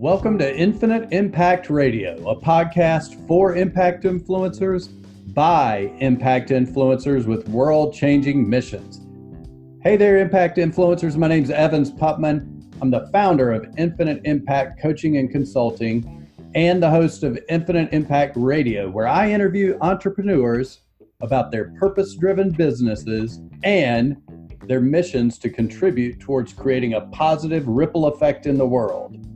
Welcome to Infinite Impact Radio, a podcast for impact influencers by impact influencers with world changing missions. Hey there, impact influencers. My name is Evans Pupman. I'm the founder of Infinite Impact Coaching and Consulting and the host of Infinite Impact Radio, where I interview entrepreneurs about their purpose driven businesses and their missions to contribute towards creating a positive ripple effect in the world.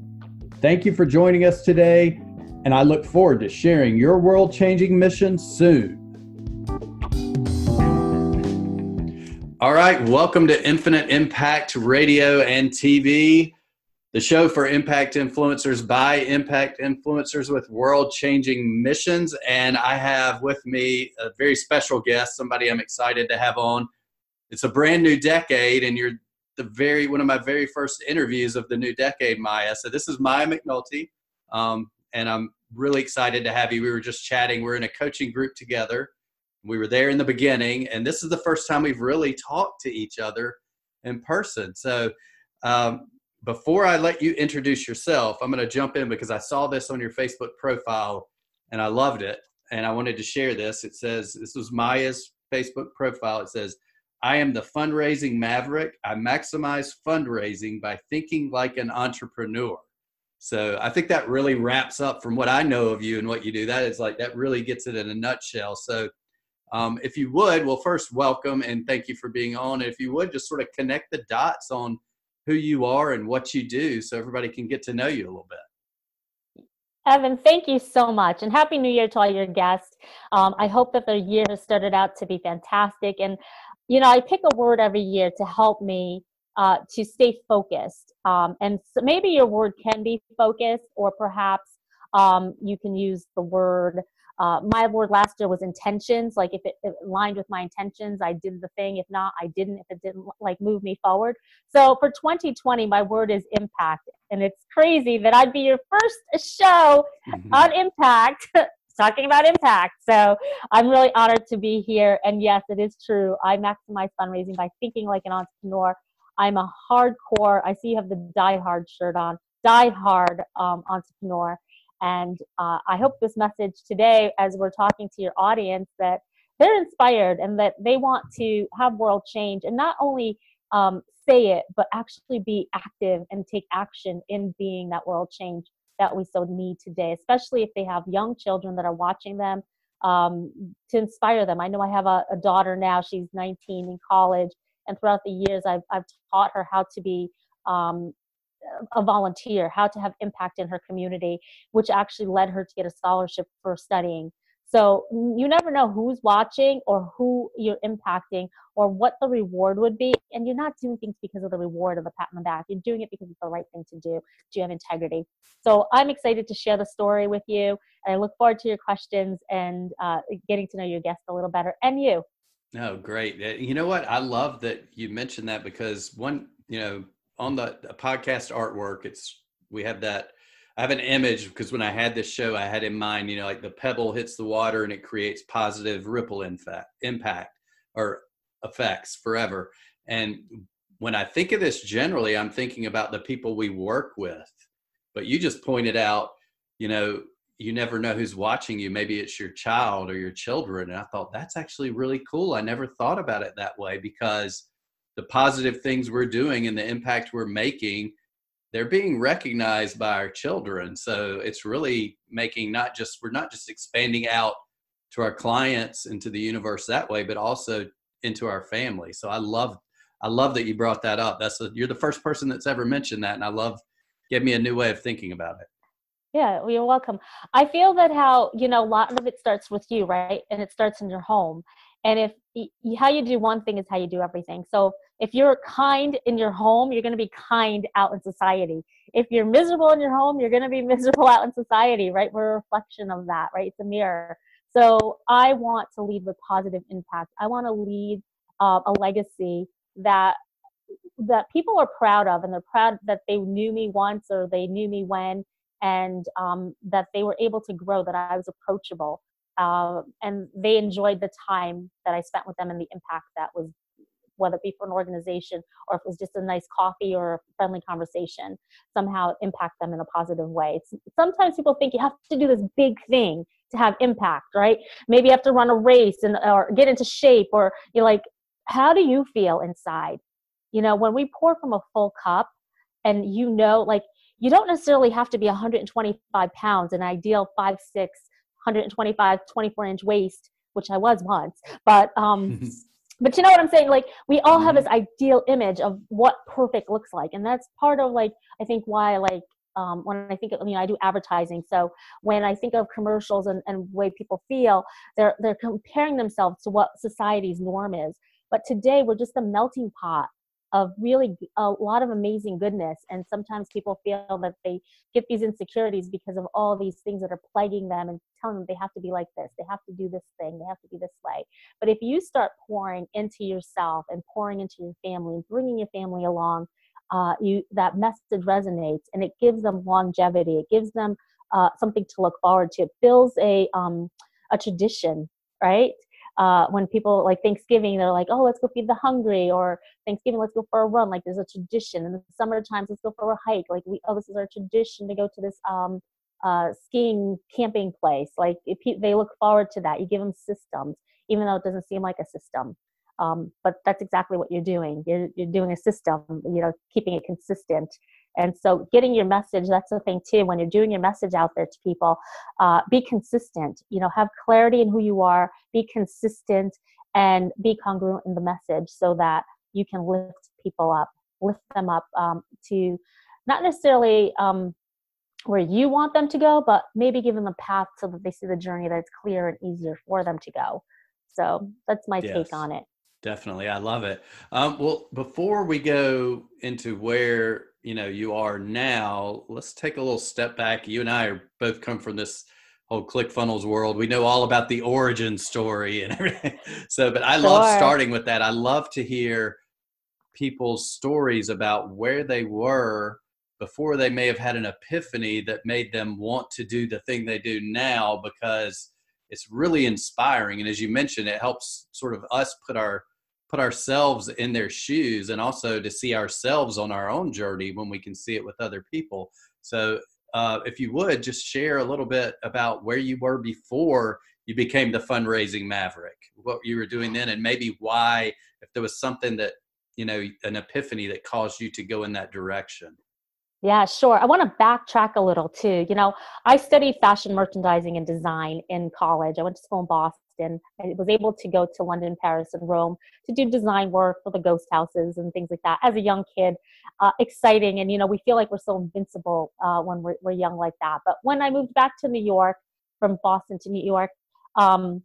Thank you for joining us today, and I look forward to sharing your world changing mission soon. All right, welcome to Infinite Impact Radio and TV, the show for impact influencers by impact influencers with world changing missions. And I have with me a very special guest, somebody I'm excited to have on. It's a brand new decade, and you're the very one of my very first interviews of the new decade, Maya. So this is Maya McNulty, um, and I'm really excited to have you. We were just chatting. We're in a coaching group together. We were there in the beginning, and this is the first time we've really talked to each other in person. So um, before I let you introduce yourself, I'm going to jump in because I saw this on your Facebook profile and I loved it, and I wanted to share this. It says this was Maya's Facebook profile. It says I am the fundraising maverick. I maximize fundraising by thinking like an entrepreneur. So I think that really wraps up from what I know of you and what you do. That is like, that really gets it in a nutshell. So um, if you would, well, first, welcome and thank you for being on. If you would, just sort of connect the dots on who you are and what you do so everybody can get to know you a little bit. Evan, thank you so much, and happy New Year to all your guests. Um, I hope that the year has started out to be fantastic, and you know, I pick a word every year to help me uh, to stay focused. Um, and so maybe your word can be focused, or perhaps um, you can use the word. Uh, my word last year was intentions. Like if it, it, aligned with my intentions, I did the thing. If not, I didn't. If it didn't like move me forward. So for 2020, my word is impact, and it's crazy that I'd be your first show mm-hmm. on impact talking about impact. So I'm really honored to be here. And yes, it is true. I maximize fundraising by thinking like an entrepreneur. I'm a hardcore, I see you have the Die Hard shirt on, die hard um, entrepreneur. And uh, I hope this message today, as we're talking to your audience, that they're inspired and that they want to have world change and not only um, say it, but actually be active and take action in being that world change that we so need today, especially if they have young children that are watching them um, to inspire them. I know I have a, a, daughter now, she's 19 in college, and throughout the years, I've, I've taught her how to be um, a volunteer, how to have impact in her community, which actually led her to get a scholarship for studying so you never know who's watching or who you're impacting or what the reward would be. And you're not doing things because of the reward or the pat on the back. You're doing it because it's the right thing to do. Do you have integrity? So I'm excited to share the story with you. And I look forward to your questions and uh, getting to know your guest a little better and you. Oh, great. You know what? I love that you mentioned that because one, you know, on the podcast artwork, it's we have that I have an image because when I had this show, I had in mind, you know, like the pebble hits the water and it creates positive ripple impact, impact or effects forever. And when I think of this generally, I'm thinking about the people we work with. But you just pointed out, you know, you never know who's watching you. Maybe it's your child or your children. And I thought that's actually really cool. I never thought about it that way because the positive things we're doing and the impact we're making they're being recognized by our children. So it's really making not just, we're not just expanding out to our clients into the universe that way, but also into our family. So I love, I love that you brought that up. That's a, you're the first person that's ever mentioned that. And I love, gave me a new way of thinking about it. Yeah, well, you're welcome. I feel that how, you know, a lot of it starts with you, right? And it starts in your home. And if how you do one thing is how you do everything. So if you're kind in your home, you're going to be kind out in society. If you're miserable in your home, you're going to be miserable out in society, right? We're a reflection of that, right? It's a mirror. So I want to lead with positive impact. I want to lead uh, a legacy that that people are proud of, and they're proud that they knew me once or they knew me when, and um, that they were able to grow. That I was approachable, uh, and they enjoyed the time that I spent with them and the impact that was whether it be for an organization or if it was just a nice coffee or a friendly conversation, somehow impact them in a positive way. It's, sometimes people think you have to do this big thing to have impact, right? Maybe you have to run a race and or get into shape or you're like how do you feel inside? You know, when we pour from a full cup and you know like you don't necessarily have to be 125 pounds an ideal 5 6 125 24 inch waist which i was once but um but you know what i'm saying like we all have this mm-hmm. ideal image of what perfect looks like and that's part of like i think why like um, when I think of, I mean, I do advertising. So when I think of commercials and, and way people feel, they're, they're comparing themselves to what society's norm is. But today we're just a melting pot of really a lot of amazing goodness. And sometimes people feel that they get these insecurities because of all these things that are plaguing them and telling them they have to be like this, they have to do this thing, they have to be this way. But if you start pouring into yourself and pouring into your family and bringing your family along, uh, you that message resonates and it gives them longevity. It gives them uh, something to look forward to. It builds a um, a tradition, right? Uh, when people like Thanksgiving, they're like, oh, let's go feed the hungry, or Thanksgiving, let's go for a run. Like there's a tradition. In the summer times, let's go for a hike. Like we, oh, this is our tradition to go to this um, uh, skiing camping place. Like they look forward to that. You give them systems, even though it doesn't seem like a system. Um, but that's exactly what you're doing. You're, you're doing a system, you know, keeping it consistent and so, getting your message, that's the thing too. When you're doing your message out there to people, uh, be consistent. You know, have clarity in who you are, be consistent, and be congruent in the message so that you can lift people up, lift them up um, to not necessarily um, where you want them to go, but maybe give them a path so that they see the journey that's clear and easier for them to go. So, that's my yes. take on it. Definitely. I love it. Um, well, before we go into where you know you are now let's take a little step back. You and i are both come from this whole clickfunnels world. We know all about the origin story and everything. So but i sure. love starting with that. I love to hear people's stories about where they were before they may have had an epiphany that made them want to do the thing they do now because it's really inspiring. And as you mentioned it helps sort of us put our put ourselves in their shoes and also to see ourselves on our own journey when we can see it with other people. So, uh, if you would just share a little bit about where you were before you became the fundraising maverick, what you were doing then, and maybe why, if there was something that, you know, an epiphany that caused you to go in that direction. Yeah, sure. I want to backtrack a little too. You know, I studied fashion merchandising and design in college. I went to school in Boston and I was able to go to London, Paris, and Rome to do design work for the ghost houses and things like that. As a young kid, uh, exciting, and you know we feel like we're so invincible uh, when we're, we're young like that. But when I moved back to New York, from Boston to New York, um,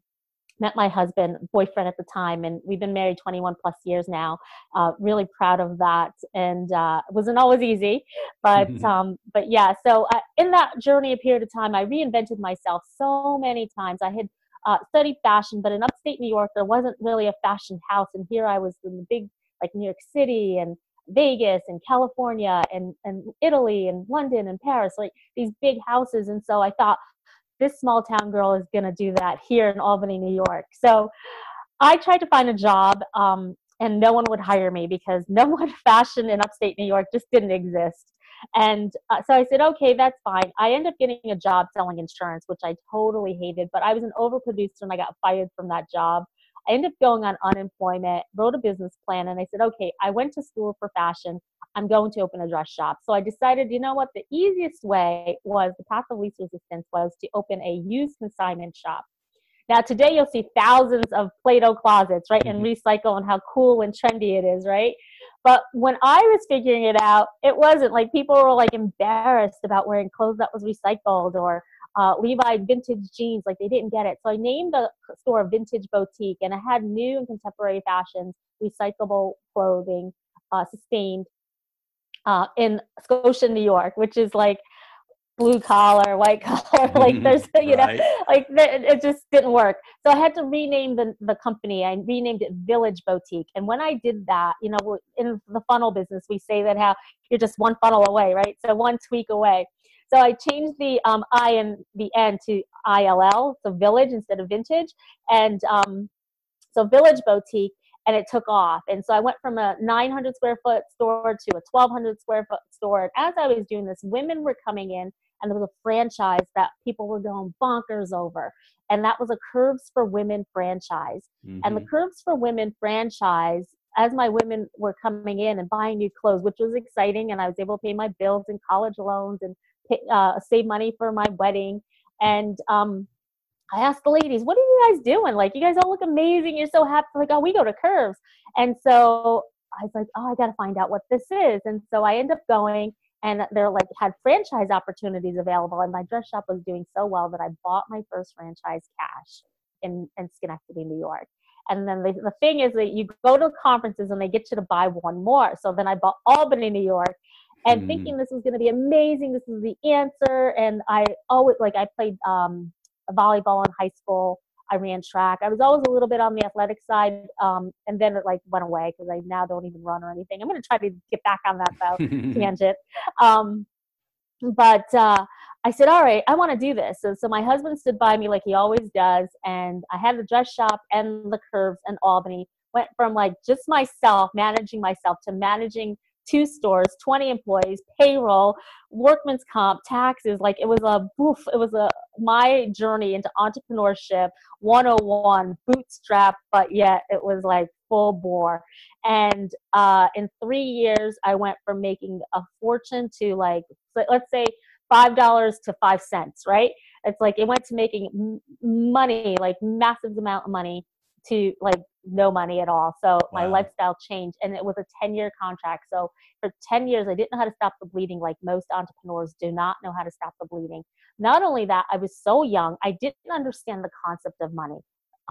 met my husband, boyfriend at the time, and we've been married 21 plus years now. Uh, really proud of that, and uh, it wasn't always easy, but um, but yeah. So uh, in that journey, a period of time, I reinvented myself so many times. I had uh, studied fashion, but in upstate New York, there wasn't really a fashion house. And here I was in the big, like New York City and Vegas and California and, and Italy and London and Paris, like these big houses. And so I thought, this small town girl is going to do that here in Albany, New York. So I tried to find a job um, and no one would hire me because no one fashion in upstate New York just didn't exist. And uh, so I said, okay, that's fine. I ended up getting a job selling insurance, which I totally hated, but I was an overproducer and I got fired from that job. I ended up going on unemployment, wrote a business plan, and I said, okay, I went to school for fashion. I'm going to open a dress shop. So I decided, you know what, the easiest way was the path of least resistance was to open a used consignment shop. Now, today you'll see thousands of Plato's Closets, right? And mm-hmm. recycle and how cool and trendy it is, right? But when I was figuring it out, it wasn't like people were like embarrassed about wearing clothes that was recycled or uh, Levi vintage jeans, like they didn't get it. So I named the store Vintage Boutique and I had new and contemporary fashions, recyclable clothing, uh, sustained uh, in Scotia, New York, which is like blue collar, white collar. like there's, you right. know, like it just didn't work. So I had to rename the, the company. I renamed it Village Boutique. And when I did that, you know, in the funnel business, we say that how you're just one funnel away, right? So one tweak away. So I changed the um, I and the N to ILL, so Village instead of Vintage. And um, so Village Boutique and it took off. And so I went from a 900 square foot store to a 1200 square foot store. And as I was doing this, women were coming in and there was a franchise that people were going bonkers over. And that was a Curves for Women franchise. Mm-hmm. And the mm-hmm. Curves for Women franchise, as my women were coming in and buying new clothes, which was exciting, and I was able to pay my bills and college loans and pay, uh, save money for my wedding. And um, I asked the ladies, what are you guys doing? Like, you guys all look amazing. You're so happy. Like, oh, we go to Curves. And so I was like, oh, I got to find out what this is. And so I end up going and they're like had franchise opportunities available. And my dress shop was doing so well that I bought my first franchise cash in, in Schenectady, New York. And then the, the thing is that you go to conferences and they get you to buy one more. So then I bought Albany, New York, and mm. thinking this was going to be amazing. This is the answer. And I always like I played um, volleyball in high school. I ran track. I was always a little bit on the athletic side, um, and then it like went away because I now don't even run or anything. I'm going to try to get back on that though tangent. Um, but uh, I said, all right, I want to do this. So, so my husband stood by me like he always does, and I had the dress shop and the curves and Albany. Went from like just myself managing myself to managing two stores, 20 employees, payroll, workman's comp, taxes. Like it was a boof, it was a my journey into entrepreneurship 101, bootstrap, but yet it was like full bore. And uh, in three years, I went from making a fortune to like, let's say, five dollars to five cents, right? It's like it went to making money, like massive amount of money to like no money at all. So wow. my lifestyle changed and it was a 10 year contract. So for 10 years, I didn't know how to stop the bleeding like most entrepreneurs do not know how to stop the bleeding. Not only that, I was so young, I didn't understand the concept of money.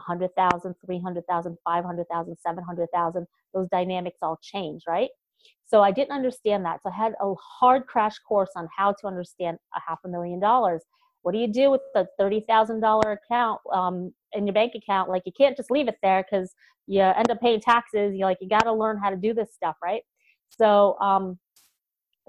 100,000, 300,000, 500,000, 700,000, those dynamics all change, right? So I didn't understand that. So I had a hard crash course on how to understand a half a million dollars what do you do with the $30,000 account um, in your bank account? Like you can't just leave it there because you end up paying taxes. You like, you got to learn how to do this stuff, right? So, um,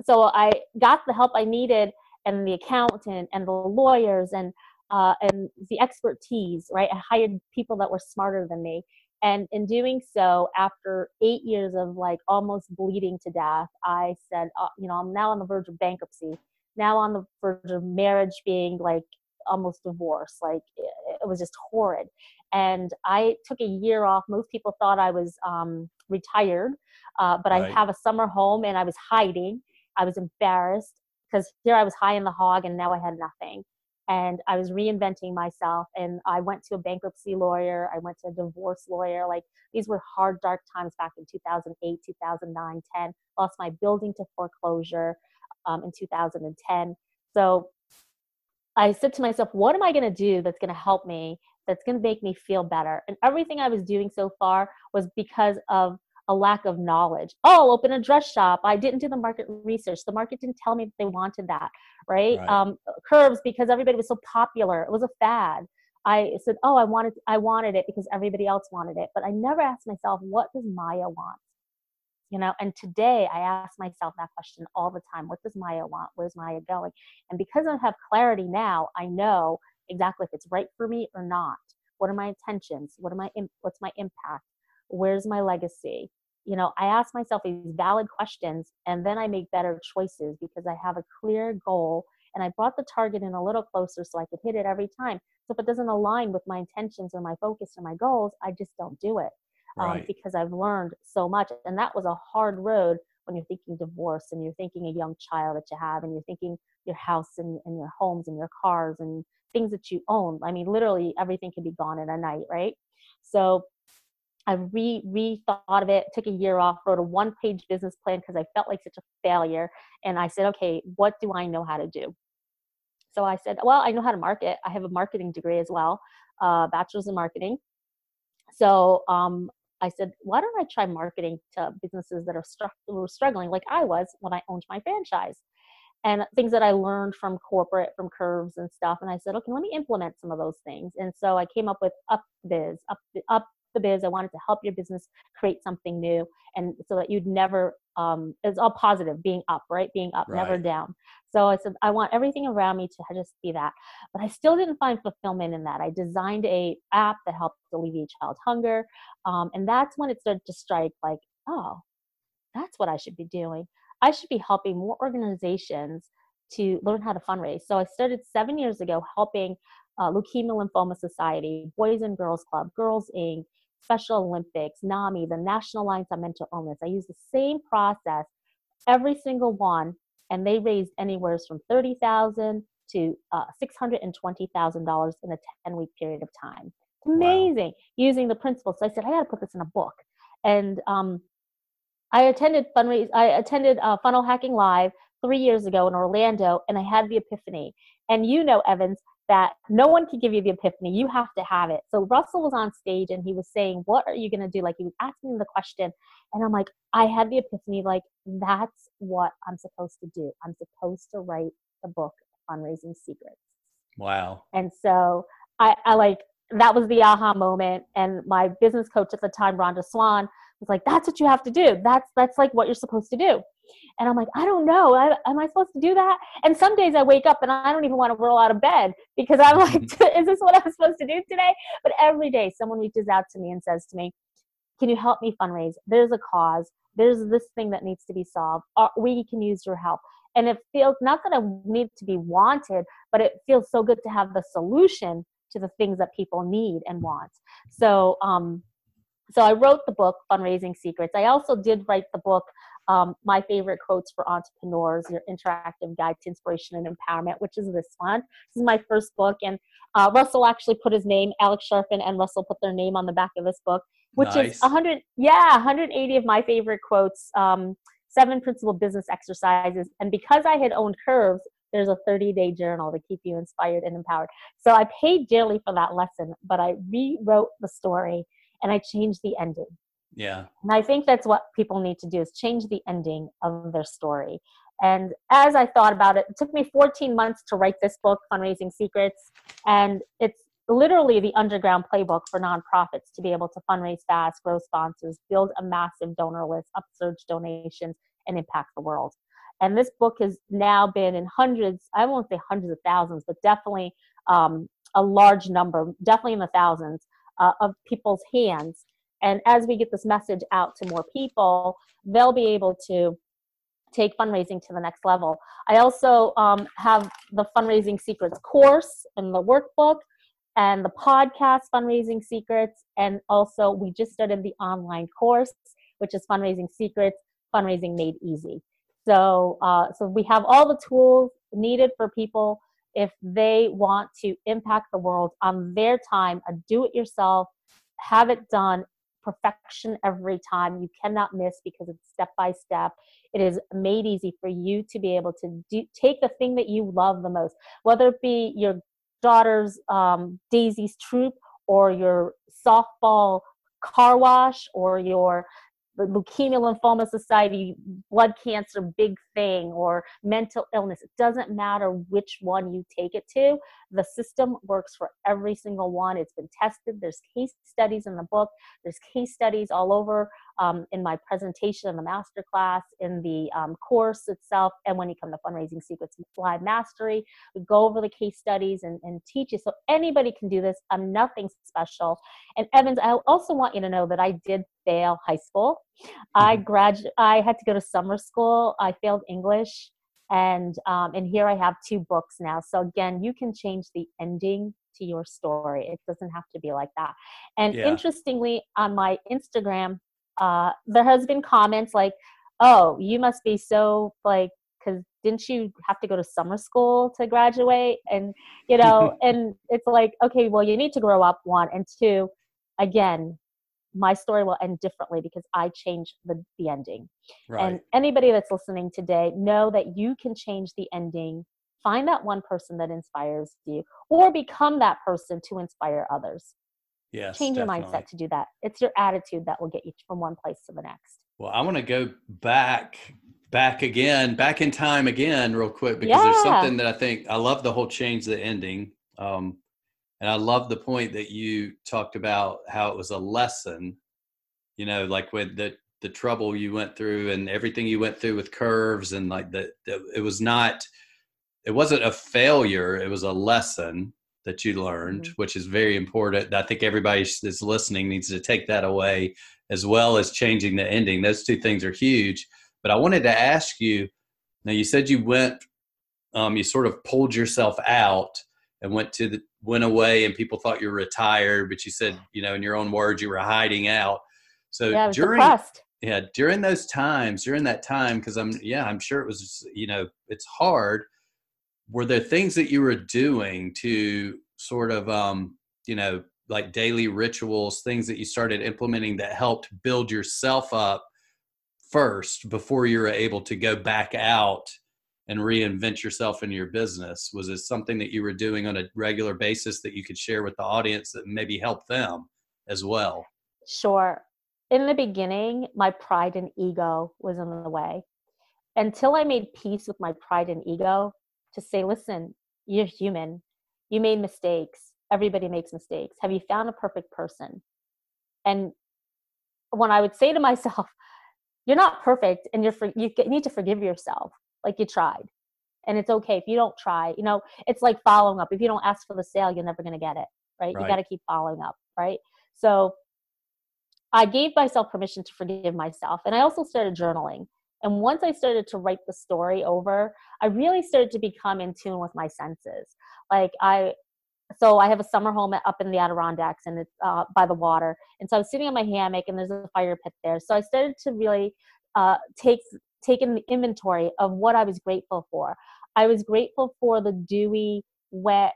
so I got the help I needed and the accountant and the lawyers and, uh, and the expertise, right? I hired people that were smarter than me. And in doing so, after eight years of like almost bleeding to death, I said, uh, you know, I'm now on the verge of bankruptcy now on the verge of marriage being like almost divorce like it, it was just horrid. And i took a year off. Most people thought i was um, retired uh, but right. i have a summer home and i was hiding. I was embarrassed because here i was high in the hog and now i had nothing. And i was reinventing myself and i went to a bankruptcy lawyer. I went to a divorce lawyer. Like these were hard dark times back in 2008 2009 10 lost my building to foreclosure um, in 2010. So I said to myself, what am I going to do that's going to help me, that's going to make me feel better? And everything I was doing so far was because of a lack of knowledge. Oh, open a dress shop. I didn't do the market research. The market didn't tell me that they wanted that, right? right. Um, curves because everybody was so popular. It was a fad. I said, oh, I wanted, I wanted it because everybody else wanted it, but I never asked myself, what does Maya want? You know and today i ask myself that question all the time what does maya want? Where's maya going? And because i have clarity now i know exactly if it's right for me or not. What are my intentions? What am i what's my impact? Where's my legacy? You know i ask myself these valid questions and then i make better choices because i have a clear goal and i brought the target in a little closer so i could hit it every time. So if it doesn't align with my intentions or my focus or my goals i just don't do it um, right. because I've learned so much. And that was a hard road when you're thinking divorce and you're thinking a young child that you have and you're thinking your house and, and your homes and your cars and things that you own. I mean, literally everything can be gone in a night, right? So I re rethought of it, took a year off, wrote a one page business plan because I felt like such a failure. And I said, okay, what do I know how to do? So I said, well, I know how to market. I have a marketing degree as well, uh, bachelor's in marketing. So um, I said, why don't I try marketing to businesses that are stru- struggling like I was when I owned my franchise? And things that I learned from corporate, from curves and stuff. And I said, okay, let me implement some of those things. And so I came up with Up Biz, Up, Up the Biz. I wanted to help your business create something new and so that you'd never um, it's all positive, being up, right? Being up, Right. never down. So I said, I want everything around me to just be that. But I still didn't find fulfillment in that. I designed a app that helped alleviate child hunger. Um, and that's when it started to strike like, oh, that's what I should be doing. I should be helping more organizations to learn how to fundraise. So I started seven years ago helping uh, Leukemia Lymphoma Society, Boys and Girls Club, Girls Inc., Special Olympics, NAMI, the National Alliance on Mental Illness. I use the same process, every single one, and they raised anywhere from thirty thousand to uh, six hundred and twenty thousand dollars in a ten week period of time. Wow. Amazing, using the principles. So I said I got to put this in a book, and um, I attended fundraise. I attended uh, Funnel Hacking Live three years ago in Orlando, and I had the epiphany. And you know, Evans, that no one can give you the epiphany. You have to have it. So Russell was on stage and he was saying, What are you going to do? Like he was asking the question. And I'm like, I had the epiphany, like, that's what I'm supposed to do. I'm supposed to write the book, Fundraising Secrets. Wow. And so I, I like, that was the aha moment. And my business coach at the time, Rhonda Swan, was like, that's what you have to do. That's, that's like what you're supposed to do. And I'm like, I don't know. I, am I supposed to do that? And some days I wake up and I don't even want to roll out of bed because I'm like, is this what I'm supposed to do today? But every day someone reaches out to me and says to me, can you help me fundraise? There's a cause. There's this thing that needs to be solved. Uh, we can use your help. And it feels not that I need to be wanted, but it feels so good to have the solution to the things that people need and want. So, um, so I wrote the book, Fundraising Secrets. I also did write the book, um, My Favorite Quotes for Entrepreneurs, Your Interactive Guide to Inspiration and Empowerment, which is this one. This is my first book. And uh, Russell actually put his name, Alex Charfen and Russell put their name on the back of this book, which Nice. is 100, yeah, 180 of my favorite quotes, um, seven principal business exercises. And because I had owned Curves, there's a 30 day journal to keep you inspired and empowered. So I paid dearly for that lesson, but I rewrote the story and I changed the ending. Yeah. And I think that's what people need to do is change the ending of their story. And as I thought about it, it took me 14 months to write this book, Fundraising Secrets. And it's literally the underground playbook for nonprofits to be able to fundraise fast, grow sponsors, build a massive donor list, upsurge donations, and impact the world. And this book has now been in hundreds, I won't say hundreds of thousands, but definitely um, a large number, definitely in the thousands uh, of people's hands. And as we get this message out to more people, they'll be able to take fundraising to the next level. I also um, have the Fundraising Secrets course and the workbook and the podcast Fundraising Secrets. And also, we just started the online course, which is Fundraising Secrets, Fundraising Made Easy. So, uh, so we have all the tools needed for people if they want to impact the world on their time, a do it yourself, have it done perfection every time. You cannot miss because it's step by step. It is made easy for you to be able to do, take the thing that you love the most, whether it be your daughter's um, Daisy's troop or your softball car wash or your the Leukemia Lymphoma Society blood cancer big thing or mental illness. It doesn't matter which one you take it to. The system works for every single one. It's been tested. There's case studies in the book. There's case studies all over um, in my presentation in the master class, in the um, course itself, and when you come to Fundraising Secrets Live Mastery, we go over the case studies and, and teach you. So anybody can do this. I'm nothing special. And Evans, I also want you to know that I did fail high school. I grad I had to go to summer school. I failed English, and um, and here I have two books now. So again, you can change the ending to your story. It doesn't have to be like that. And Yeah. interestingly, on my Instagram, uh, there has been comments like, "Oh, you must be so like." Because didn't you have to go to summer school to graduate? And you know, and it's like, okay, well, you need to grow up. One and two, again, my story will end differently because I change the, the ending. Right. And anybody that's listening today, know that you can change the ending. Find that one person that inspires you, or become that person to inspire others. yes. Change your mindset to do that. It's your attitude that will get you from one place to the next. Well, I want to go back, back again, back in time again, real quick, because there's something that I think I love the whole change the ending. Um, and I love the point that you talked about how it was a lesson, you know, like when the the trouble you went through and everything you went through with curves and like that it was not it wasn't a failure it was a lesson that you learned mm-hmm. which is very important. I think everybody that's listening needs to take that away as well as changing the ending. Those two things are huge. But i wanted to ask you now you said you went um, you sort of pulled yourself out and went to the went away and people thought you were retired but you said you know in your own words you were hiding out. So yeah, during depressed yeah during those times during that time because i'm yeah i'm sure it was you know it's hard. Were there things that you were doing to sort of um you know like daily rituals things that you started implementing that helped build yourself up first before you were able to go back out and reinvent yourself in your business was it something that you were doing on a regular basis that you could share with the audience that maybe help them as well sure in the beginning, my pride and ego was in the way. Until I made peace with my pride and ego to say, listen, you're human. You made mistakes. Everybody makes mistakes. Have you found a perfect person? And when I would say to myself, you're not perfect and you're you need to forgive yourself like you tried and it's okay if you don't try you know it's like following up if you don't ask for the sale you're never going to get it right, right. you got to keep following up right so I gave myself permission to forgive myself. And I also started journaling. And once I started to write the story over, I really started to become in tune with my senses. Like I, so I have a summer home up in the Adirondacks and it's uh, by the water. And so I was sitting on my hammock and there's a fire pit there. So I started to really uh, take take an inventory of what I was grateful for. I was grateful for the dewy, wet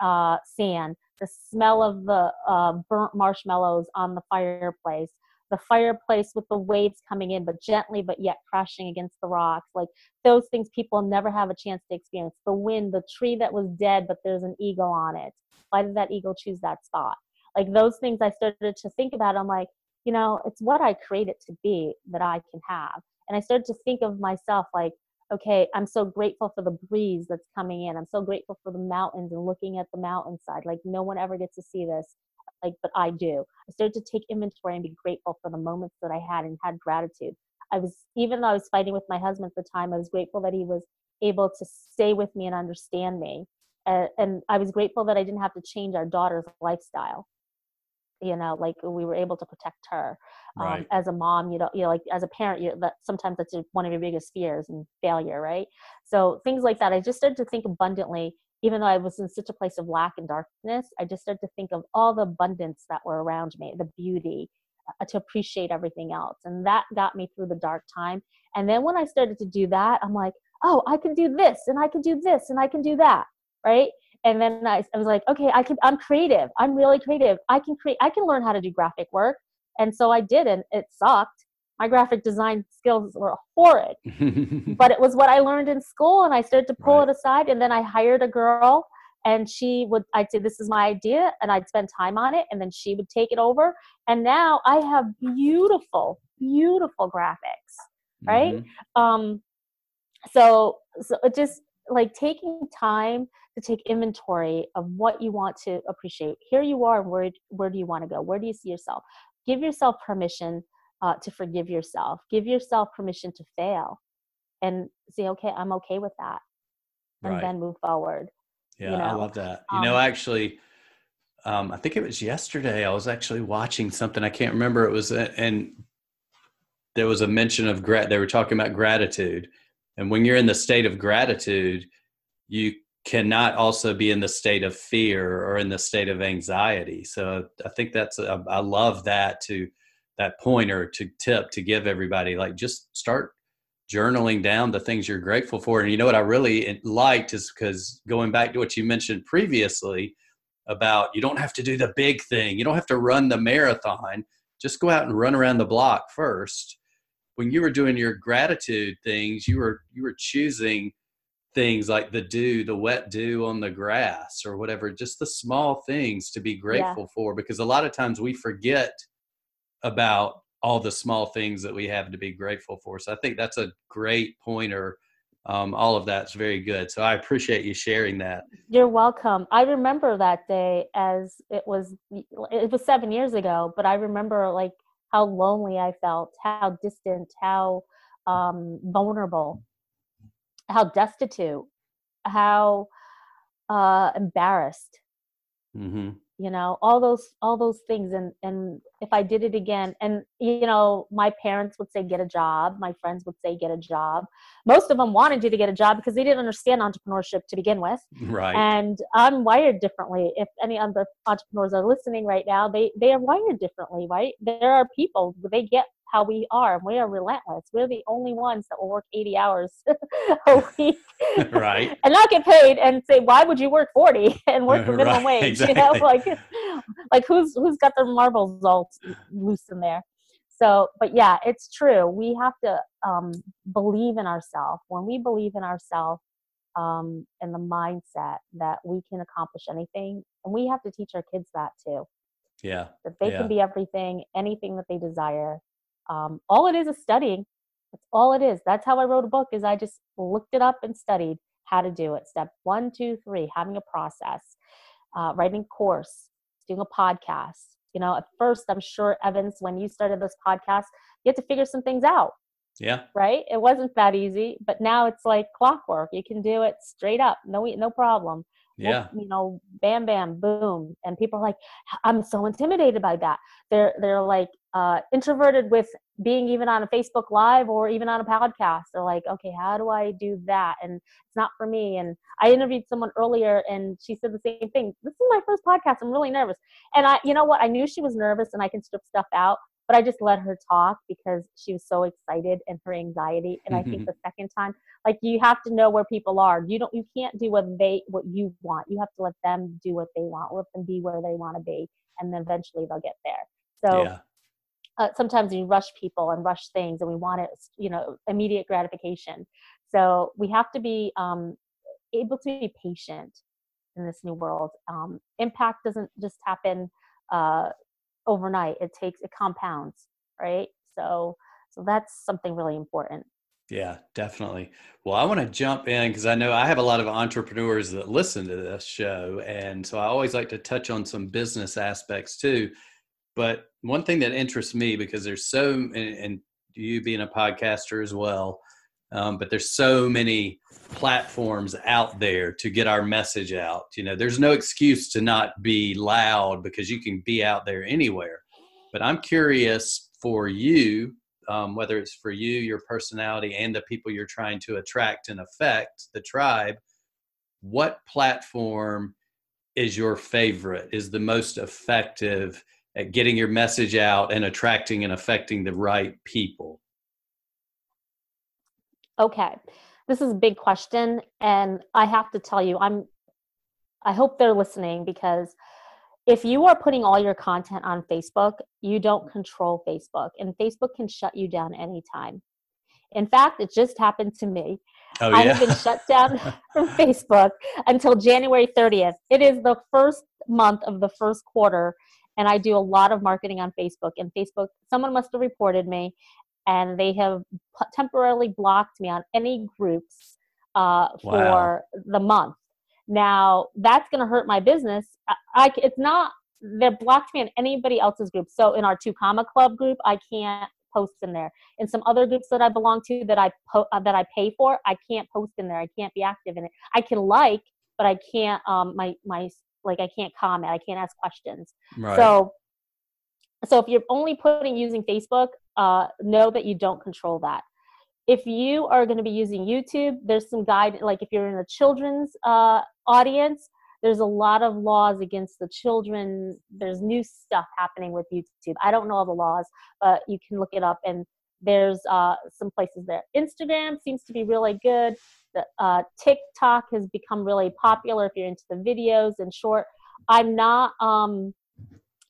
uh, sand the smell of the uh, burnt marshmallows on the fireplace, the fireplace with the waves coming in, but gently, but yet crashing against the rocks. Like those things people never have a chance to experience. The wind, the tree that was dead, but there's an eagle on it. Why did that eagle choose that spot? Like those things I started to think about. I'm like, you know, it's what I create it to be that I can have. And I started to think of myself like, okay, I'm so grateful for the breeze that's coming in. I'm so grateful for the mountains and looking at the mountainside. Like no one ever gets to see this, like, but I do. I started to take inventory and be grateful for the moments that I had and had gratitude. I was, even though I was fighting with my husband at the time, I was grateful that he was able to stay with me and understand me. Uh, and I was grateful that I didn't have to change our daughter's lifestyle you know like we were able to protect her um, right. as a mom you know you know like as a parent you that sometimes that's one of your biggest fears and failure right so things like that i just started to think abundantly even though i was in such a place of lack and darkness i just started to think of all the abundance that were around me the beauty uh, to appreciate everything else and that got me through the dark time and then when i started to do that i'm like oh i can do this and i can do this and i can do that right and then I, I was like okay i can i'm creative. I'm really creative. I can create i can learn how to do graphic work. And so i did and it sucked. My graphic design skills were horrid. But it was what i learned in school and i started to pull right. it aside and then i hired a girl and she would i'd say this is my idea and i'd spend time on it and then she would take it over. And now i have beautiful beautiful graphics right? Mm-hmm. um so so it just like taking time to take inventory of what you want to appreciate. Here you are, where where do you want to go? Where do you see yourself? Give yourself permission uh, to forgive yourself. Give yourself permission to fail, and say, okay, I'm okay with that, and right. then move forward. Yeah, you know? I love that. You um, know, actually. Um, I think it was yesterday. I was actually watching something. I can't remember. It was, and there was a mention of grat. They were talking about gratitude, and when you're in the state of gratitude, you cannot also be in the state of fear or in the state of anxiety. So I think that's a, I love that to that pointer to tip to give everybody like just start journaling down the things you're grateful for. And you know what I really liked is because going back to what you mentioned previously about you don't have to do the big thing, you don't have to run the marathon. Just go out and run around the block first. When you were doing your gratitude things, you were you were choosing things like the dew, the wet dew on the grass or whatever, just the small things to be grateful yeah. for because a lot of times we forget about all the small things that we have to be grateful for. So I think that's a great pointer. Um, all of that's very good. So I appreciate you sharing that. You're welcome. I remember that day as it was, it was seven years ago, but I remember like how lonely I felt, how distant, how um, vulnerable, how destitute, how uh, embarrassed. Mm-hmm you know all those all those things and and if i did it again and you know my parents would say get a job my friends would say get a job. Most of them wanted you to get a job because they didn't understand entrepreneurship to begin with right. and i'm wired differently. If any other entrepreneurs are listening right now they they are wired differently right? There are people they get how we are. We are relentless. We're the only ones that will work 80 hours a week. right. and not get paid and say, why would you work 40 and work for minimum right, wage? Exactly. You know, like, like who's, who's got their marbles all loose in there? So, but yeah, it's true. We have to um, believe in ourselves. When we believe in ourselves, um, and the mindset that we can accomplish anything, and we have to teach our kids that too. Yeah. That they yeah. can be everything, anything that they desire, um, all it is is studying. That's all it is. That's how i wrote a book is i just looked it up and studied how to do it. Step one two three having a process uh, writing a course doing a podcast. You know at first i'm sure evans when you started this podcast you had to figure some things out yeah. right? It wasn't that easy but now it's like clockwork. You can do it straight up no no problem yeah. you know bam bam boom and people are like i'm so intimidated by that. They're they're like uh, introverted with being even on a facebook live or even on a podcast. They're like okay how do i do that? And it's not for me. And i interviewed someone earlier and she said the same thing. This is my first podcast. I'm really nervous. And i you know what? I knew she was nervous and i can strip stuff out but I just let her talk because she was so excited and her anxiety. And I think the second time, like you have to know where people are. You don't, you can't do what they, what you want. You have to let them do what they want. Let them be where they want to be, and then eventually they'll get there. So. Yeah. Uh, sometimes we rush people and rush things and we want it you know immediate gratification so we have to be um, able to be patient in this new world um, impact doesn't just happen uh, overnight it takes it compounds right? So so that's something really important. Yeah definitely. Well i want to jump in because i know i have a lot of entrepreneurs that listen to this show and so i always like to touch on some business aspects too. But one thing that interests me because there's so and, and you being a podcaster as well um, but there's so many platforms out there to get our message out. You know there's no excuse to not be loud because you can be out there anywhere. But i'm curious for you um, whether it's for you your personality and the people you're trying to attract and affect the tribe what platform is your favorite is the most effective at getting your message out and attracting and affecting the right people Okay. This is a big question and I have to tell you I'm I hope they're listening because if you are putting all your content on Facebook, you don't control Facebook and Facebook can shut you down anytime. In fact, it just happened to me. Oh, yeah. I have been shut down from Facebook until January 30th. It is the first month of the first quarter and I do a lot of marketing on Facebook and Facebook someone must have reported me and they have temporarily blocked me on any groups uh, wow. for the month. Now that's going to hurt my business. I, I, it's not they blocked me in anybody else's group. So in our two comma club group, I can't post in there. In some other groups that I belong to that I po- uh, that I pay for, I can't post in there. I can't be active in it. I can like, but I can't um my my like I can't comment. I can't ask questions. Right. So so if you're only putting using Facebook, uh, know that you don't control that. If you are going to be using YouTube, there's some guide, like if you're in a children's uh, audience, there's a lot of laws against the children. There's new stuff happening with YouTube. I don't know all the laws, but you can look it up and there's uh, some places there. Instagram seems to be really good. The, uh, TikTok has become really popular if you're into the videos and short. I'm not um,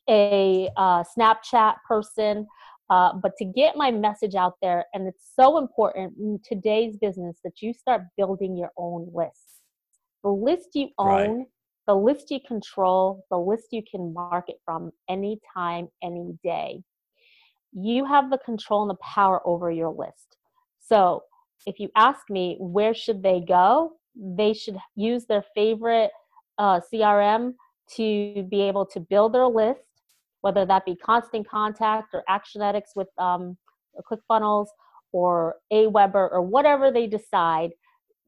a uh, Snapchat person. Uh, but to get my message out there, and it's so important in today's business that you start building your own list. The list you own, right. the list you control, the list you can market from anytime, any day. You have the control and the power over your list. So if you ask me, where should they go? They should use their favorite uh, CRM to be able to build their list whether that be Constant Contact or Actionetics with um, ClickFunnels or Aweber or whatever they decide.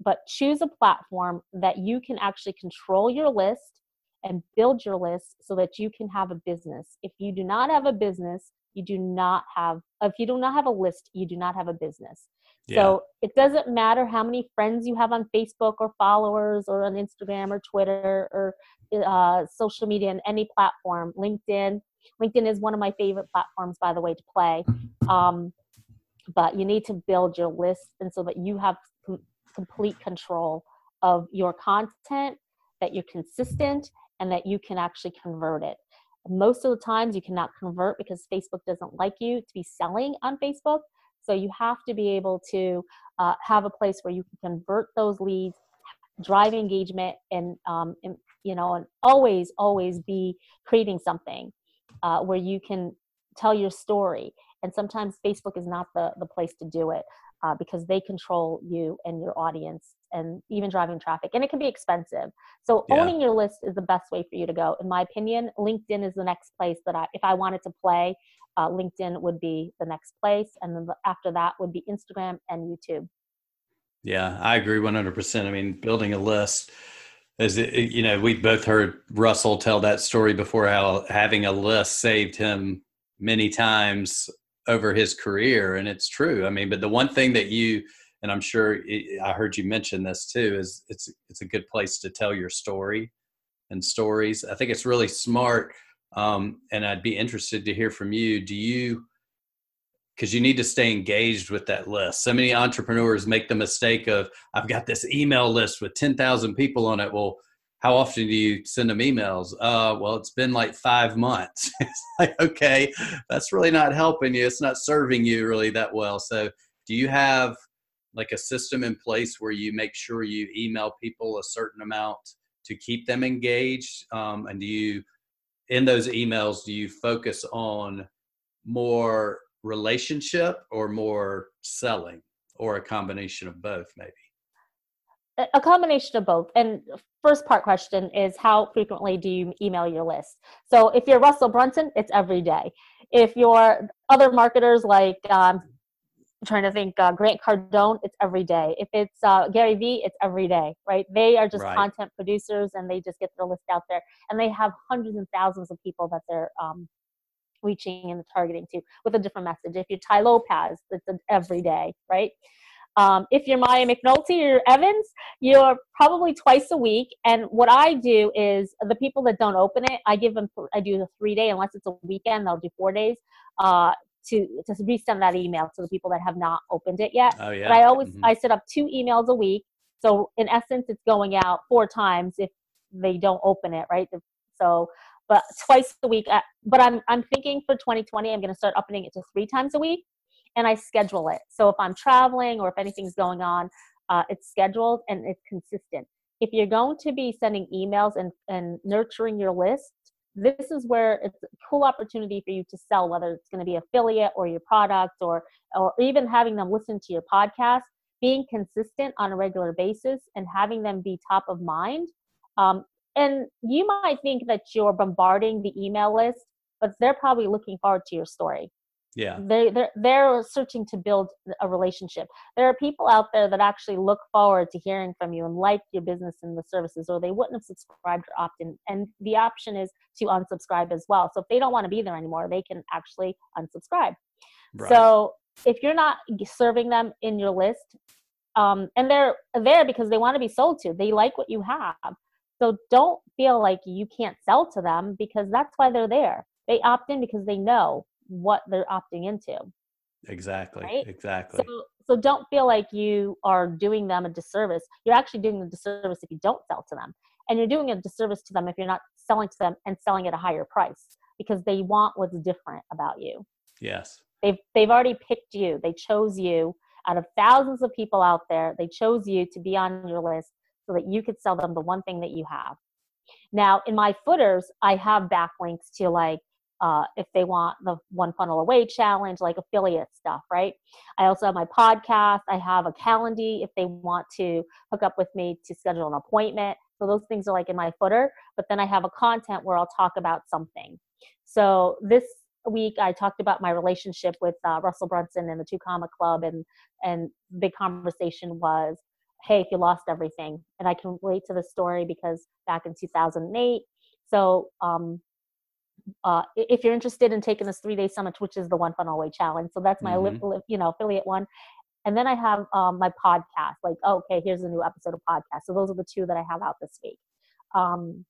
But choose a platform that you can actually control your list and build your list so that you can have a business. If you do not have a business, you do not have, if you do not have a list, you do not have a business. Yeah. So it doesn't matter how many friends you have on Facebook or followers or on Instagram or Twitter or uh, social media and any platform, LinkedIn. LinkedIn is one of my favorite platforms, by the way, to play. Um, but you need to build your list and so that you have com- complete control of your content, that you're consistent, and that you can actually convert it. Most of the times, you cannot convert because Facebook doesn't like you to be selling on Facebook. So you have to be able to uh, have a place where you can convert those leads, drive engagement, and, um, and you know, and always, always be creating something uh, where you can tell your story. And sometimes Facebook is not the, the place to do it uh, because they control you and your audience and even driving traffic. And it can be expensive. So yeah. owning your list is the best way for you to go. In my opinion, LinkedIn is the next place that I, if I wanted to play, uh, LinkedIn would be the next place. And then after that would be Instagram and YouTube. Yeah, I agree 100%. I mean, building a list as it, eh, you know, we've both heard Russell tell that story before how having a list saved him many times over his career, and it's true. I mean, but the one thing that you and I'm sure eh, eh, I heard you mention this too is it's it's a good place to tell your story and stories. I think it's really smart, um, and I'd be interested to hear from you. Do you because you need to stay engaged with that list. So many entrepreneurs make the mistake of, I've got this email list with 10,000 people on it. Well, how often do you send them emails? Uh, well, it's been like five months. it's like, okay, that's really not helping you. It's not serving you really that well. So, do you have like a system in place where you make sure you email people a certain amount to keep them engaged? Um, and do you, in those emails, do you focus on more relationship or more selling or a combination of both maybe? A combination of both and first part question is how frequently do you email your list? So if you're russell brunson it's every day. If you're other marketers like um, I'm trying to think uh, grant cardone it's every day. If it's uh, gary vee it's every day right? They are just right. content producers and they just get their list out there and they have hundreds and thousands of people that they're um, reaching and targeting to with a different message. If you're Tai Lopez, it's an every day, right? Um, if you're Maya McNulty or Evans, you're probably twice a week. And what I do is the people that don't open it, I give them, I do the three day, unless it's a weekend, they'll do four days. Uh, to to resend that email to the people that have not opened it yet. Oh, yeah. But I always mm-hmm. I set up two emails a week. So in essence, it's going out four times if they don't open it, right? So but twice a week. Uh, but I'm I'm thinking for 2020, I'm going to start opening it to three times a week, and I schedule it. So if I'm traveling or if anything's going on, uh, it's scheduled and it's consistent. If you're going to be sending emails and and nurturing your list, this is where it's a cool opportunity for you to sell, whether it's going to be affiliate or your product or or even having them listen to your podcast. Being consistent on a regular basis and having them be top of mind um, and you might think that you're bombarding the email list but they're probably looking forward to your story. Yeah. They they're, they're searching to build a relationship. There are people out there that actually look forward to hearing from you and like your business and the services or they wouldn't have subscribed or opted and the option is to unsubscribe as well. So if they don't want to be there anymore they can actually unsubscribe. Right. so if you're not serving them in your list um, and they're there because they want to be sold to. They like what you have so don't feel like you can't sell to them because that's why they're there. They opt in because they know what they're opting into. Exactly. Right? Exactly. So, so don't feel like you are doing them a disservice. You're actually doing a disservice if you don't sell to them. And you're doing a disservice to them if you're not selling to them and selling at a higher price because they want what's different about you. Yes. They've they've already picked you. They chose you out of thousands of people out there. They chose you to be on your list so that you could sell them the one thing that you have. Now, in my footers, I have backlinks to like uh, if they want the one funnel away challenge, like affiliate stuff, right? I also have my podcast. I have a calendar if they want to hook up with me to schedule an appointment. So those things are like in my footer. But then I have a content where I'll talk about something. So this week I talked about my relationship with uh, Russell Brunson and the Two Comma Club, and and the big conversation was, hey, if you lost everything, and I can relate to the story because back in 2008. So um, uh, if you're interested in taking this three day summit, which is the One Funnel Away Challenge, so that's my mm-hmm. you know affiliate one. And then I have um, my podcast, like, oh, okay, here's a new episode of podcast. So those are the two that I have out this week. Um,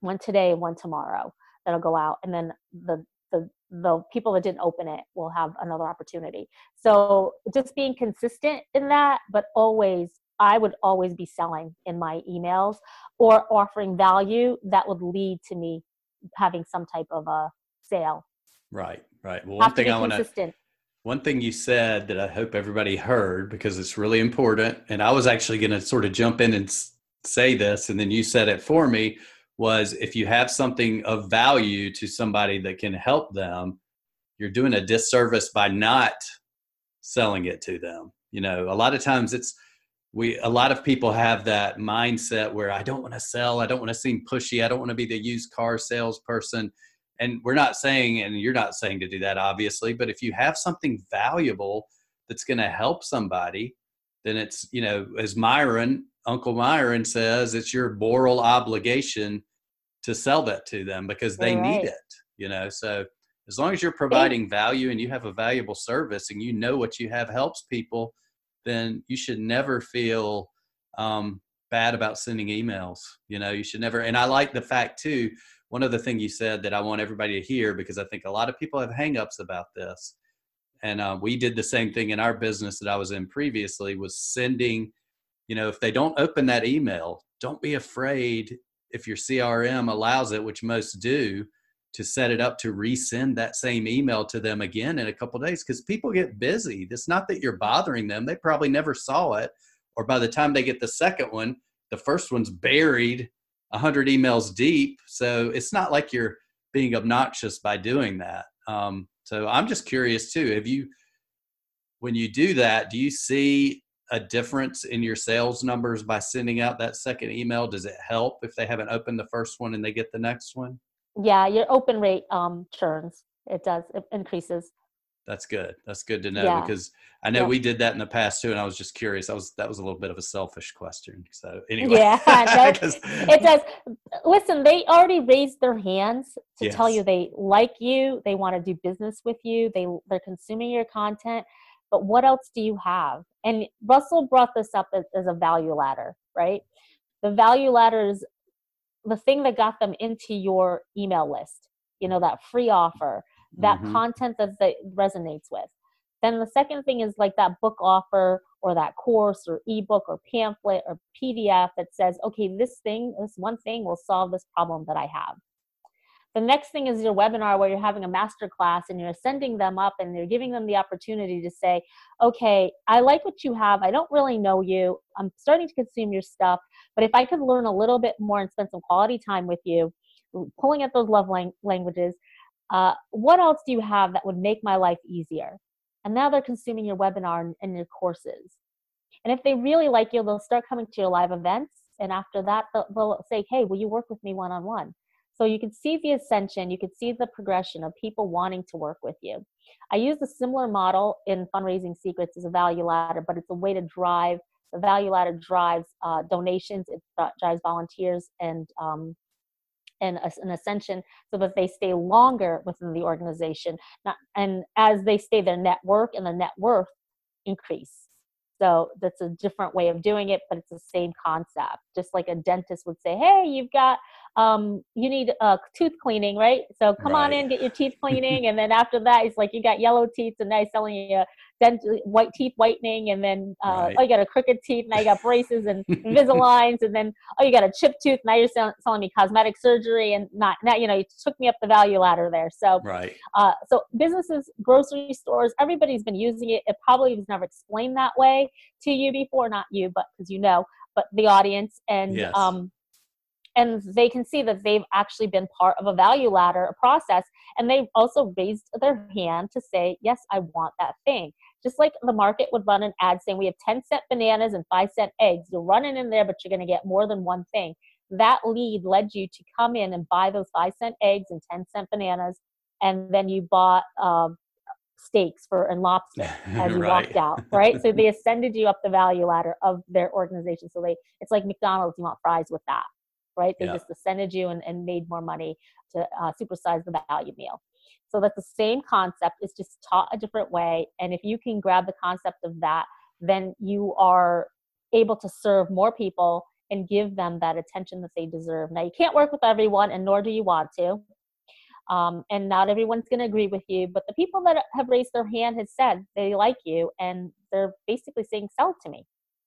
one today, one tomorrow that'll go out. And then the, the, the people that didn't open it will have another opportunity. So just being consistent in that, but always, I would always be selling in my emails or offering value that would lead to me having some type of a sale. Right, right. Well, one thing I want to one thing you said that I hope everybody heard because it's really important, and I was actually going to sort of jump in and say this, and then you said it for me, was if you have something of value to somebody that can help them, you're doing a disservice by not selling it to them. You know, a lot of times it's we a lot of people have that mindset where I don't want to sell, I don't want to seem pushy, I don't want to be the used car salesperson. And we're not saying and you're not saying to do that obviously but if you have something valuable that's going to help somebody then it's you know as myron uncle myron says it's your moral obligation to sell that to them because they right. need it you know? So as long as you're providing value and you have a valuable service and you know what you have helps people then you should never feel um, bad about sending emails you know you should never and i like the fact too one other thing you said that I want everybody to hear because I think a lot of people have hangups about this. And uh, we did the same thing in our business that I was in previously was sending, you know, if they don't open that email, don't be afraid if your CRM allows it, which most do, to set it up to resend that same email to them again in a couple days because people get busy. It's not that you're bothering them; they probably never saw it, or by the time they get the second one, the first one's buried 100 emails deep. So it's not like you're being obnoxious by doing that. Um, so I'm just curious too. Have you, when you do that, do you see a difference in your sales numbers by sending out that second email? Does it help if they haven't opened the first one and they get the next one? Yeah, your open rate um, churns. It does. It increases that's good. That's good to know yeah. because I know yeah. we did that in the past too, and I was just curious. I was that was a little bit of a selfish question. So anyway, yeah, it does. Listen, they already raised their hands to yes. tell you they like you, they want to do business with you, they they're consuming your content. But what else do you have? And Russell brought this up as, as a value ladder, right? The value ladder is the thing that got them into your email list. You know that free offer that mm-hmm. content that they resonates with. Then the second thing is like that book offer or that course or ebook or pamphlet or PDF that says, okay, this thing, this one thing will solve this problem that I have. The next thing is your webinar where you're having a master class and you're sending them up and you're giving them the opportunity to say, okay, I like what you have. I don't really know you. I'm starting to consume your stuff. But if I could learn a little bit more and spend some quality time with you, pulling at those love languages, uh, what else do you have that would make my life easier? And now they're consuming your webinar and, and your courses. And if they really like you, they'll start coming to your live events. And after that, they'll, they'll say, hey, will you work with me one on one? So you can see the ascension, you can see the progression of people wanting to work with you. I use a similar model in fundraising secrets as a value ladder, but it's a way to drive the value ladder drives uh, donations, it drives volunteers and um, and an ascension so that they stay longer within the organization Not, and as they stay their network and the net worth increase so that's a different way of doing it but it's the same concept just like a dentist would say hey you've got um, you need a tooth cleaning, right? So come right. on in, get your teeth cleaning, and then after that, he's like, you got yellow teeth, and now he's selling you dent white teeth whitening, and then uh, right. oh, you got a crooked teeth, now you got braces and Invisaligns, and then oh, you got a chipped tooth, now you're selling, selling me cosmetic surgery, and not now you know you took me up the value ladder there. So right. Uh, so businesses, grocery stores, everybody's been using it. It probably was never explained that way to you before, not you, but because you know, but the audience and yes. um and they can see that they've actually been part of a value ladder a process and they've also raised their hand to say yes i want that thing. Just like the market would run an ad saying we have 10 cent bananas and 5 cent eggs. You're running in there but you're going to get more than one thing. That lead led you to come in and buy those five cent eggs and 10 cent bananas and then you bought um, steaks for and lobster as you right. walked out right? So they ascended you up the value ladder of their organization. So they it's like mcdonald's you want fries with that right they yeah. just ascended you and, and made more money to uh, supersize the value meal so that's the same concept it's just taught a different way and if you can grab the concept of that then you are able to serve more people and give them that attention that they deserve. Now, you can't work with everyone, and nor do you want to. Um, and not everyone's going to agree with you, but the people that have raised their hand have said they like you, and they're basically saying, "Sell to me.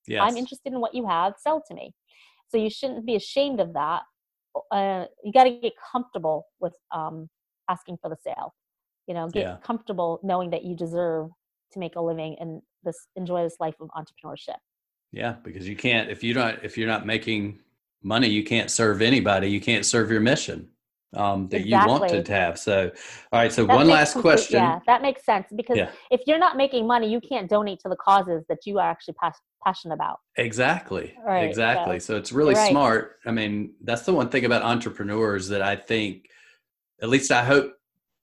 Yes. I'm interested in what you have. Sell to me." So you shouldn't be ashamed of that. Uh, you got to get comfortable with um, asking for the sale. You know, get yeah. comfortable knowing that you deserve to make a living and this enjoy this life of entrepreneurship. Yeah, because you can't if you don't if you're not making money, you can't serve anybody. You can't serve your mission um, that exactly. you want to have. So, all right. So that one last complete, question. Yeah, that makes sense because yeah. if you're not making money, you can't donate to the causes that you are actually pas- passionate about. Exactly. Right. Exactly. So, so it's really right. smart. I mean, that's the one thing about entrepreneurs that I think, at least I hope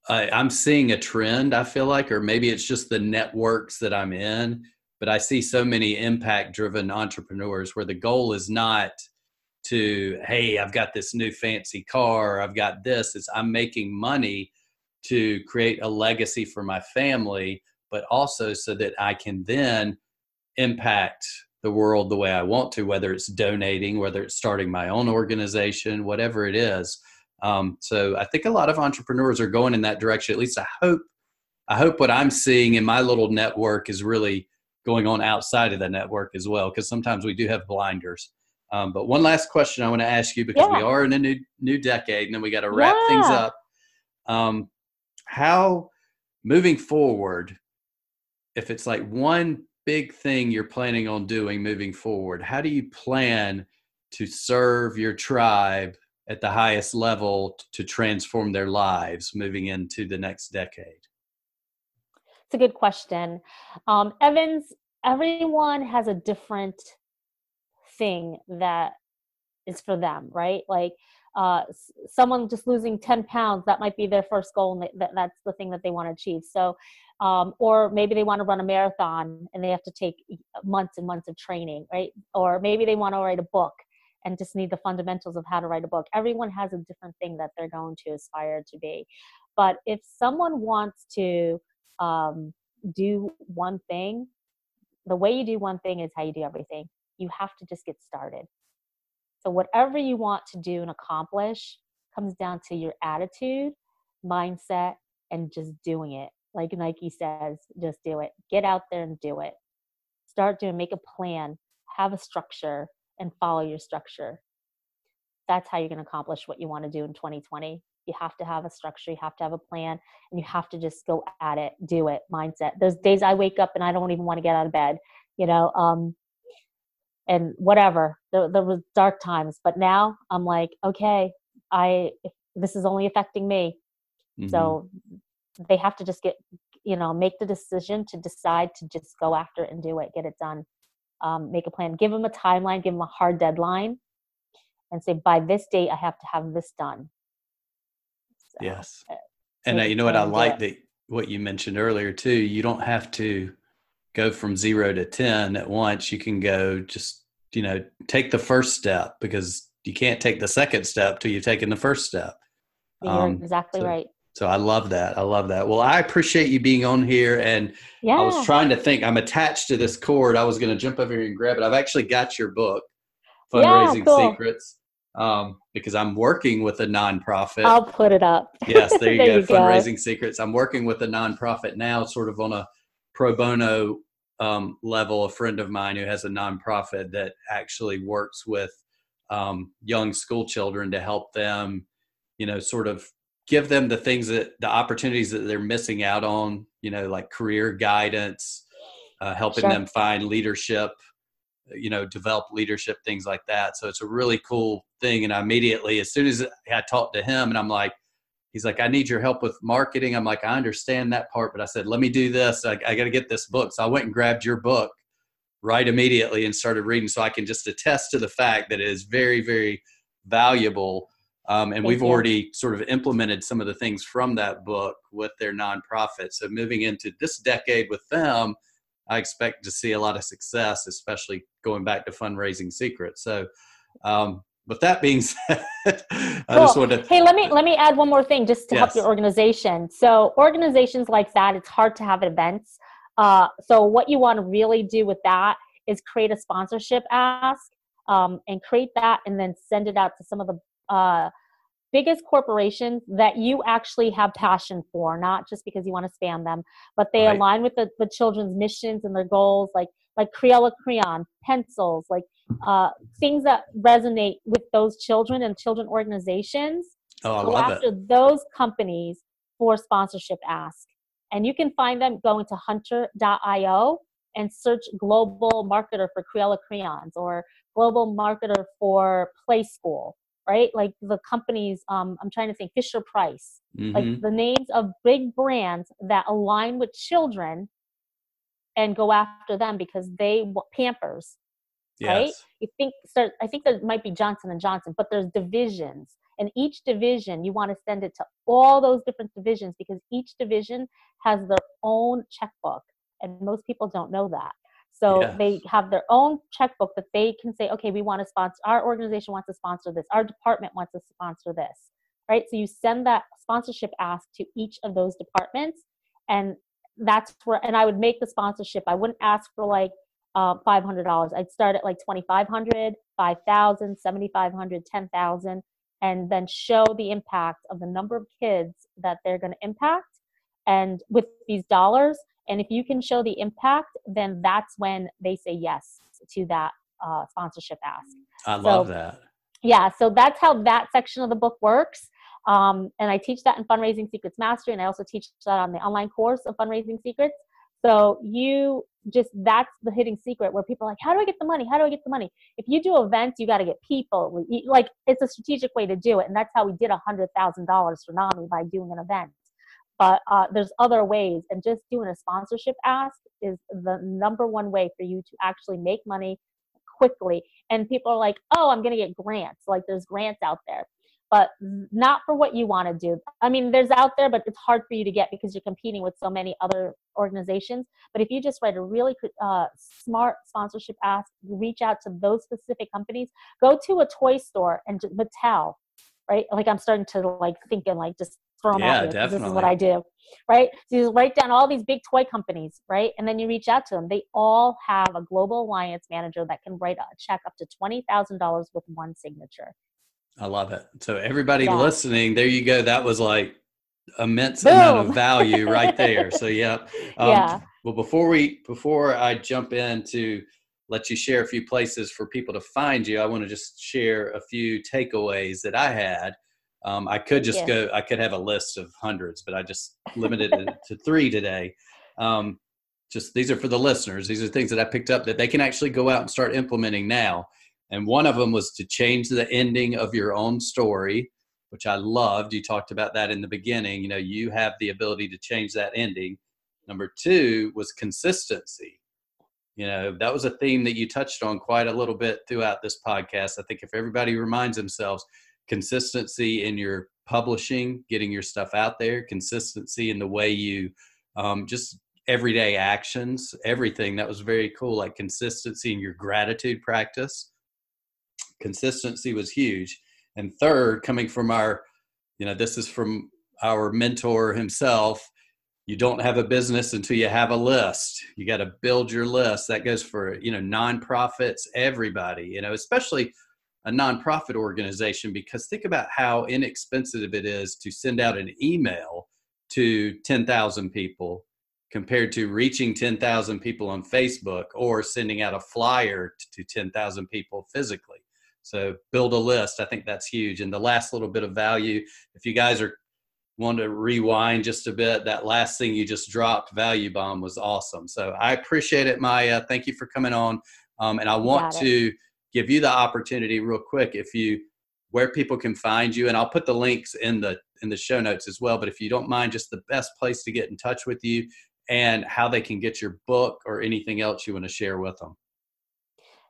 I, I'm seeing a trend. I feel like, or maybe it's just the networks that I'm in but I see so many impact driven entrepreneurs where the goal is not to, hey, I've got this new fancy car, I've got this. It's I'm making money to create a legacy for my family, but also so that I can then impact the world the way I want to, whether it's donating, whether it's starting my own organization, whatever it is. Um, so I think a lot of entrepreneurs are going in that direction. At least I hope. I hope what I'm seeing in my little network is really going on outside of the network as well, because sometimes we do have blinders. Um, but one last question I want to ask you because yeah. we are in a new new decade, and then we got to wrap yeah. things up. Um, how moving forward, if it's like one big thing you're planning on doing moving forward, how do you plan to serve your tribe at the highest level to transform their lives moving into the next decade? It's a good question. Um, Evans, everyone has a different thing that is for them, right? Like uh, someone just losing 10 pounds, that might be their first goal, and that, that's the thing that they want to achieve. So, um, or maybe they want to run a marathon and they have to take months and months of training, right? Or maybe they want to write a book and just need the fundamentals of how to write a book. Everyone has a different thing that they're going to aspire to be. But if someone wants to um, do one thing, the way you do one thing is how you do everything. You have to just get started. So, whatever you want to do and accomplish comes down to your attitude, mindset, and just doing it. Like Nike says, just do it. Get out there and do it. Start doing, make a plan, have a structure, and follow your structure. That's how you're going to accomplish what you want to do in 2020 you have to have a structure you have to have a plan and you have to just go at it do it mindset Those days i wake up and i don't even want to get out of bed you know um and whatever there, there was dark times but now i'm like okay i this is only affecting me mm-hmm. so they have to just get you know make the decision to decide to just go after it and do it get it done um, make a plan give them a timeline give them a hard deadline and say by this date i have to have this done so, yes. Uh, and uh, you know what I like that what you mentioned earlier too. You don't have to go from zero to ten at once. You can go just you know take the first step because you can't take the second step till you've taken the first step. You're um, exactly so, right. So I love that. I love that. Well, I appreciate you being on here. And yeah. I was trying to think, I'm attached to this cord. I was going to jump over here and grab it. I've actually got your book, Fundraising yeah, cool. Secrets um, because I'm working with a nonprofit. I'll put it up. yes, there you there go. You Fundraising go. Secrets. I'm working with a nonprofit now, sort of on a pro bono um, level. A friend of mine who has a nonprofit that actually works with um, young school children to help them, you know, sort of give them the things that the opportunities that they're missing out on, you know, like career guidance, uh, helping sure. them find leadership you know develop leadership things like that so it's a really cool thing and i immediately as soon as i talked to him and i'm like he's like i need your help with marketing i'm like i understand that part but i said let me do this i, I got to get this book so i went and grabbed your book right immediately and started reading so i can just attest to the fact that it is very very valuable. Um, and Thank we've you. already sort of implemented some of the things from that book with their nonprofit. So moving into this decade with them, I expect to see a lot of success, especially going back to fundraising secrets. So, um, with that being said, I cool. just wanted to. Hey, let me let me add one more thing just to yes. help your organization. So, organizations like that, it's hard to have events. Uh, so, what you want to really do with that is create a sponsorship ask um, and create that, and then send it out to some of the uh, biggest corporations that you actually have passion for, not just because you want to spam them, but they right. align with the, the children's missions and their goals, like like Crayola crayon, pencils, like uh, things that resonate with those children and children organizations. Oh, I go love after it. those companies for sponsorship ask. And you can find them going to hunter.io and search global marketer for Crayola crayons or global marketer for Playskool, right? Like the companies, um, I'm trying to think, Fisher Price, mm-hmm. like the names of big brands that align with children and go after them because they Pampers, yes. right? You think start, I think there might be Johnson and Johnson, but there's divisions, and each division you want to send it to all those different divisions because each division has their own checkbook, and most people don't know that. So yes. they have their own checkbook that they can say, okay, we want to sponsor, our organization wants to sponsor this, our department wants to sponsor this, right? So you send that sponsorship ask to each of those departments. And that's where, and I would make the sponsorship. I wouldn't ask for like uh, $500. I'd start at like 2,500, 5,000, 7,500, 10,000, and then show the impact of the number of kids that they're going to impact. And with these dollars, and if you can show the impact, then that's when they say yes to that uh, sponsorship ask. I love that. Yeah, so that's how that section of the book works. Um, and I teach that in Fundraising Secrets Mastery, and I also teach that on the online course of Fundraising Secrets. So you just that's the hidden secret where people are like, how do I get the money? How do I get the money? If you do events, you got to get people. Like it's a strategic way to do it, and that's how we did a hundred thousand dollars for NAMI by doing an event but uh, there's other ways and just doing a sponsorship ask is the number one way for you to actually make money quickly and people are like oh i'm going to get grants like there's grants out there but not for what you want to do i mean there's out there but it's hard for you to get because you're competing with so many other organizations but if you just write a really uh, smart sponsorship ask reach out to those specific companies go to a toy store and mattel right like i'm starting to like thinking like just throw them yeah, out here. This is what I do, right? So you write down all these big toy companies, right? And then you reach out to them. They all have a global alliance manager that can write a check up to twenty thousand dollars with one signature. I love it. So everybody yeah. listening, there you go. That was like immense Boom. amount of value right there. So yeah. Um, yeah. Well, before we before I jump in to let you share a few places for people to find you, I want to just share a few takeaways that I had um, I could just yeah. go, I could have a list of hundreds, but I just limited it to three today. Um, just these are for the listeners. These are things that I picked up that they can actually go out and start implementing now. And one of them was to change the ending of your own story, which I loved. You talked about that in the beginning. You know, you have the ability to change that ending. Number two was consistency. You know, that was a theme that you touched on quite a little bit throughout this podcast. I think if everybody reminds themselves, consistency in your publishing, getting your stuff out there, consistency in the way you um, just everyday actions, everything. That was very cool. Like consistency in your gratitude practice. Consistency was huge. And third, coming from our, you know, this is from our mentor himself. You don't have a business until you have a list. You got to build your list. That goes for, you know, nonprofits, everybody, you know, especially a nonprofit organization because think about how inexpensive it is to send out an email to 10,000 people compared to reaching 10,000 people on Facebook or sending out a flyer to 10,000 people physically. So build a list. I think that's huge. And the last little bit of value, if you guys are want to rewind just a bit, that last thing you just dropped, value bomb, was awesome. So I appreciate it, Maya. Thank you for coming on. Um, and I want to give you the opportunity real quick if you where people can find you and I'll put the links in the in the show notes as well but if you don't mind just the best place to get in touch with you and how they can get your book or anything else you want to share with them.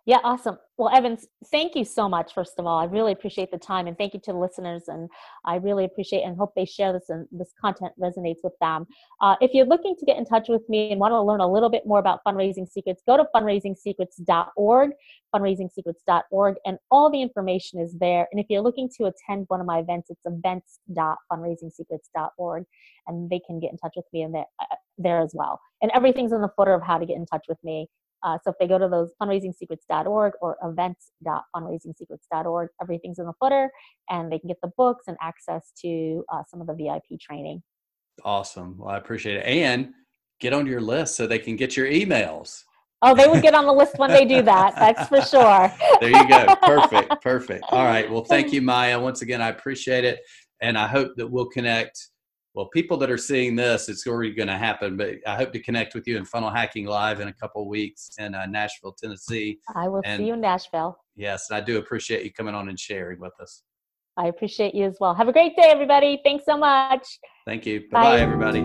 Yeah, awesome. Well, Evans, thank you so much, first of all. I really appreciate the time and thank you to the listeners. And I really appreciate and hope they share this and this content resonates with them. Uh, if you're looking to get in touch with me and want to learn a little bit more about fundraising secrets, go to fundraisingsecrets.org, fundraisingsecrets.org, and all the information is there. And if you're looking to attend one of my events, it's events.fundraisingsecrets.org, and they can get in touch with me in there, uh, there as well. And everything's in the footer of how to get in touch with me. Uh, so if they go to those fundraisingsecrets.org or events.fundraisingsecrets.org, everything's in the footer and they can get the books and access to uh, some of the VIP training. Awesome. Well, I appreciate it. And get on your list so they can get your emails. Oh, they would get on the list when they do that. That's for sure. there you go. Perfect. Perfect. All right. Well, thank you, Maya. Once again, I appreciate it. And I hope that we'll connect well, people that are seeing this, it's already going to happen. But I hope to connect with you in Funnel Hacking Live in a couple of weeks in uh, Nashville, Tennessee. I will and, see you in Nashville. Yes, I do appreciate you coming on and sharing with us. I appreciate you as well. Have a great day, everybody. Thanks so much. Thank you. Bye bye, everybody.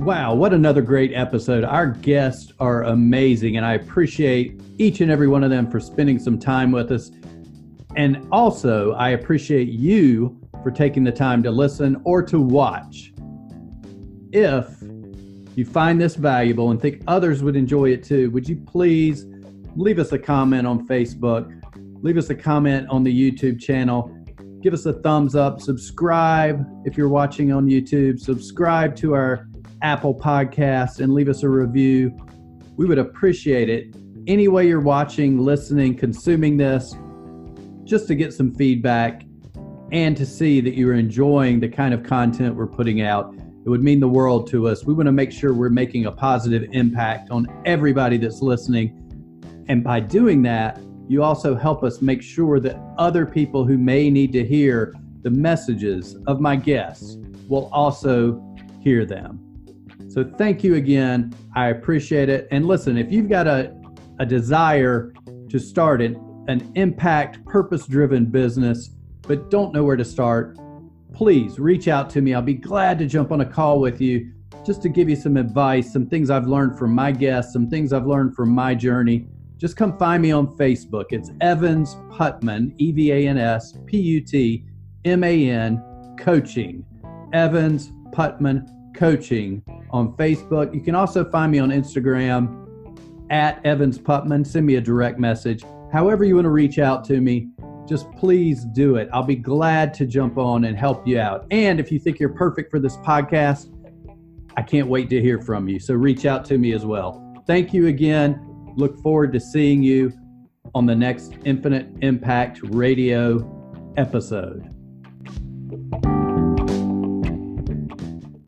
Wow, what another great episode. Our guests are amazing, and I appreciate each and every one of them for spending some time with us. And also, I appreciate you for taking the time to listen or to watch. If you find this valuable and think others would enjoy it too, would you please leave us a comment on Facebook, leave us a comment on the YouTube channel, give us a thumbs up, subscribe if you're watching on YouTube, subscribe to our Apple podcast, and leave us a review. We would appreciate it. Any way you're watching, listening, consuming this, just to get some feedback and to see that you're enjoying the kind of content we're putting out. It would mean the world to us. We want to make sure we're making a positive impact on everybody that's listening. And by doing that, you also help us make sure that other people who may need to hear the messages of my guests will also hear them. So thank you again. I appreciate it. And listen, if you've got a, a desire to start an an impact, purpose driven business, but don't know where to start, please reach out to me. I'll be glad to jump on a call with you just to give you some advice, some things I've learned from my guests, some things I've learned from my journey. Just come find me on Facebook. It's Evans Putman, E V A N S P U T M A N Coaching. Evans Putman Coaching on Facebook. You can also find me on Instagram at Evans Putman. Send me a direct message however you want to reach out to me, just please do it. I'll be glad to jump on and help you out. And if you think you're perfect for this podcast, I can't wait to hear from you. So reach out to me as well. Thank you again. Look forward to seeing you on the next Infinite Impact Radio episode.